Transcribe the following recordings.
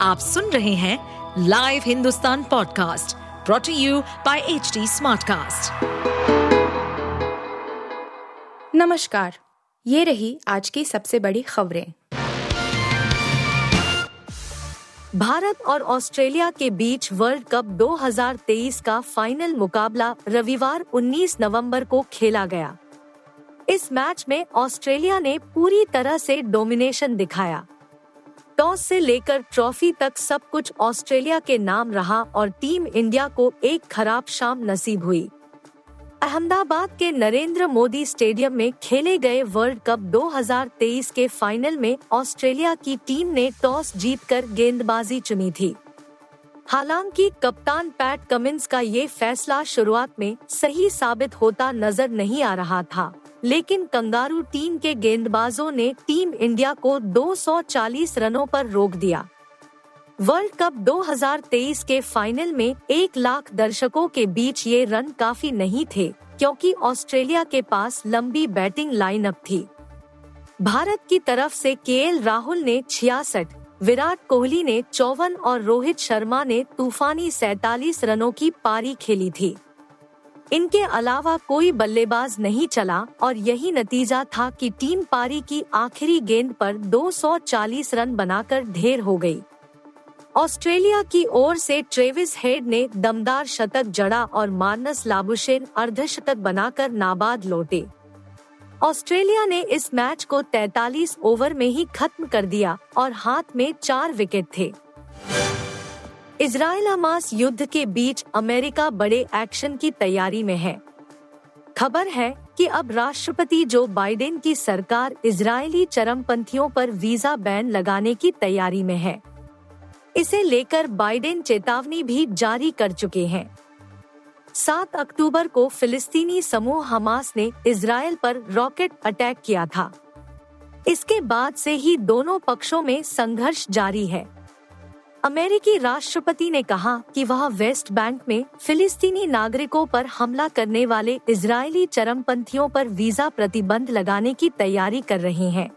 आप सुन रहे हैं live Hindustan podcast brought to you by H Smartcast. नमस्कार, ये रही आज की सबसे बड़ी खबरें। भारत और ऑस्ट्रेलिया के बीच वर्ल्ड कप 2023 का फाइनल मुकाबला रविवार 19 नवंबर को खेला गया। इस मैच में ऑस्ट्रेलिया ने पूरी तरह से डोमिनेशन दिखाया। टॉस से लेकर ट्रॉफी तक सब कुछ ऑस्ट्रेलिया के नाम रहा और टीम इंडिया को एक खराब शाम नसीब हुई। अहमदाबाद के नरेंद्र मोदी स्टेडियम में खेले गए वर्ल्ड कप 2023 के फाइनल में ऑस्ट्रेलिया की टीम ने टॉस जीतकर गेंदबाजी चुनी थी। हालाँकि कप्तान पैट कमिंस का ये फैसला शुरुआत में सही साबित होता नज़र नहीं आ रहा था। लेकिन कंगारू टीम के गेंदबाजों ने टीम इंडिया को 240 रनों पर रोक दिया। वर्ल्ड कप 2023 के फाइनल में एक लाख दर्शकों के बीच ये रन काफ़ी नहीं थे, क्योंकि ऑस्ट्रेलिया के पास लंबी बैटिंग लाइनअप थी। भारत की तरफ़ से के राहुल ने छियासठ, विराट कोहली ने चौवन और रोहित शर्मा ने तूफानी सैतालीस रनों की पारी खेली थी। इनके अलावा कोई बल्लेबाज नहीं चला और यही नतीजा था कि टीम पारी की आखिरी गेंद पर 240 रन बनाकर ढेर हो गई। ऑस्ट्रेलिया की ओर से ट्रेविस हेड ने दमदार शतक जड़ा और मार्नस लाबुशेन अर्धशतक बनाकर नाबाद लौटे ऑस्ट्रेलिया ने इस मैच को 43 ओवर में ही खत्म कर दिया और हाथ में चार विकेट थे इसराइल हमास युद्ध के बीच अमेरिका बड़े एक्शन की तैयारी में है। खबर है कि अब राष्ट्रपति जो बाइडेन की सरकार इजरायली चरमपंथियों पर वीज़ा बैन लगाने की तैयारी में है। इसे लेकर बाइडेन चेतावनी भी जारी कर चुके हैं। सात अक्टूबर को फिलिस्तीनी समूह हमास ने इसराइल पर रॉकेट अटैक किया था। इसके बाद से ही दोनों पक्षों में संघर्ष जारी है। अमेरिकी राष्ट्रपति ने कहा कि वह वेस्ट बैंक में फिलिस्तीनी नागरिकों पर हमला करने वाले इजरायली चरमपंथियों पर वीज़ा प्रतिबंध लगाने की तैयारी कर रहे हैं।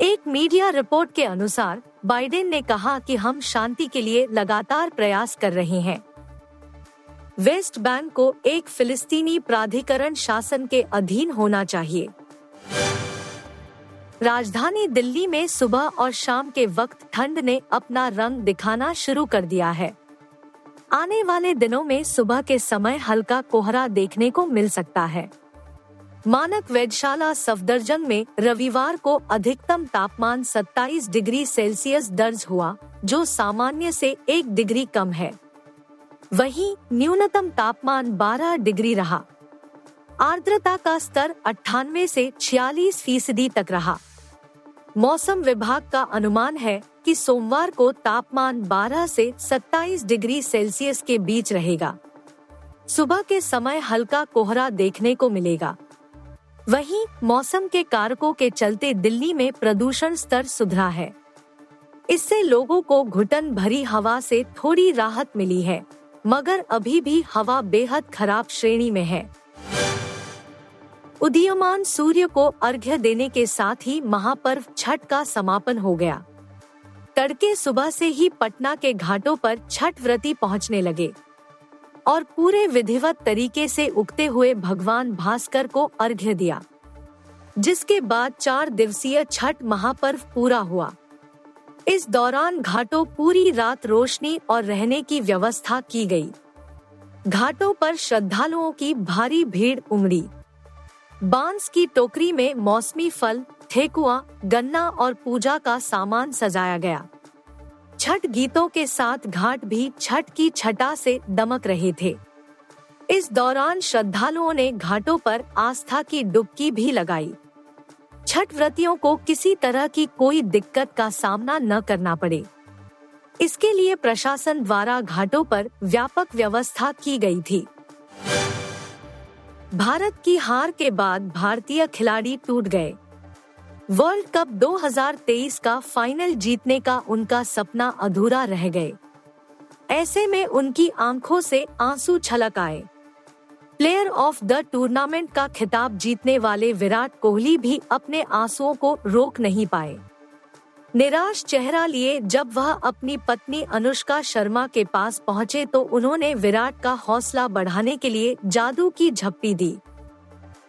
एक मीडिया रिपोर्ट के अनुसार, बाइडेन ने कहा कि हम शांति के लिए लगातार प्रयास कर रहे हैं। वेस्ट बैंक को एक फिलिस्तीनी प्राधिकरण शासन के अधीन होना चाहिए। राजधानी दिल्ली में सुबह और शाम के वक्त ठंड ने अपना रंग दिखाना शुरू कर दिया है। आने वाले दिनों में सुबह के समय हल्का कोहरा देखने को मिल सकता है। मानक वेधशाला सफदरजंग में रविवार को अधिकतम तापमान 27 डिग्री सेल्सियस दर्ज हुआ, जो सामान्य से एक डिग्री कम है। वहीं न्यूनतम तापमान 12 डिग्री रहा। आर्द्रता का स्तर अट्ठानवे से छियालीस फ़ीसदी तक रहा। मौसम विभाग का अनुमान है कि सोमवार को तापमान 12 से 27 डिग्री सेल्सियस के बीच रहेगा। सुबह के समय हल्का कोहरा देखने को मिलेगा। वहीं मौसम के कारकों के चलते दिल्ली में प्रदूषण स्तर सुधरा है। इससे लोगों को घुटन भरी हवा से थोड़ी राहत मिली है, मगर अभी भी हवा बेहद खराब श्रेणी में है। उदीयमान सूर्य को अर्घ्य देने के साथ ही महापर्व छठ का समापन हो गया। तड़के सुबह से ही पटना के घाटों पर छठ व्रती पहुँचने लगे और पूरे विधिवत तरीके से उगते हुए भगवान भास्कर को अर्घ्य दिया, जिसके बाद चार दिवसीय छठ महापर्व पूरा हुआ। इस दौरान घाटों पूरी रात रोशनी और रहने की व्यवस्था की गई। घाटों पर श्रद्धालुओं की भारी भीड़ उमड़ी। बाँस की टोकरी में मौसमी फल, ठेकुआ, गन्ना और पूजा का सामान सजाया गया। छठ गीतों के साथ घाट भी छठ की छटा से दमक रहे थे। इस दौरान श्रद्धालुओं ने घाटों पर आस्था की डुबकी भी लगाई। छठ व्रतियों को किसी तरह की कोई दिक्कत का सामना न करना पड़े। इसके लिए प्रशासन द्वारा घाटों पर व्यापक व्यवस्था की गई थी। भारत की हार के बाद भारतीय खिलाड़ी टूट गए। वर्ल्ड कप 2023 का फाइनल जीतने का उनका सपना अधूरा रह गए। ऐसे में उनकी आँखों से आँसू छलक आए। प्लेयर ऑफ़ द टूर्नामेंट का खिताब जीतने वाले विराट कोहली भी अपने आंसुओं को रोक नहीं पाए। निराश चेहरा लिए जब वह अपनी पत्नी अनुष्का शर्मा के पास पहुँचे तो उन्होंने विराट का हौसला बढ़ाने के लिए जादू की झप्पी दी।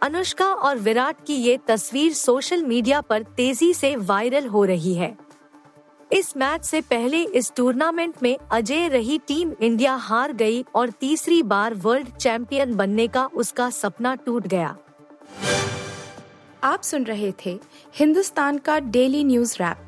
अनुष्का और विराट की ये तस्वीर सोशल मीडिया पर तेज़ी से वायरल हो रही है। इस मैच से पहले इस टूर्नामेंट में अजय रही टीम इंडिया हार गई और तीसरी बार वर्ल्ड चैंपियन बनने का उसका सपना टूट गया। आप सुन रहे थे हिंदुस्तान का डेली न्यूज़ रैप।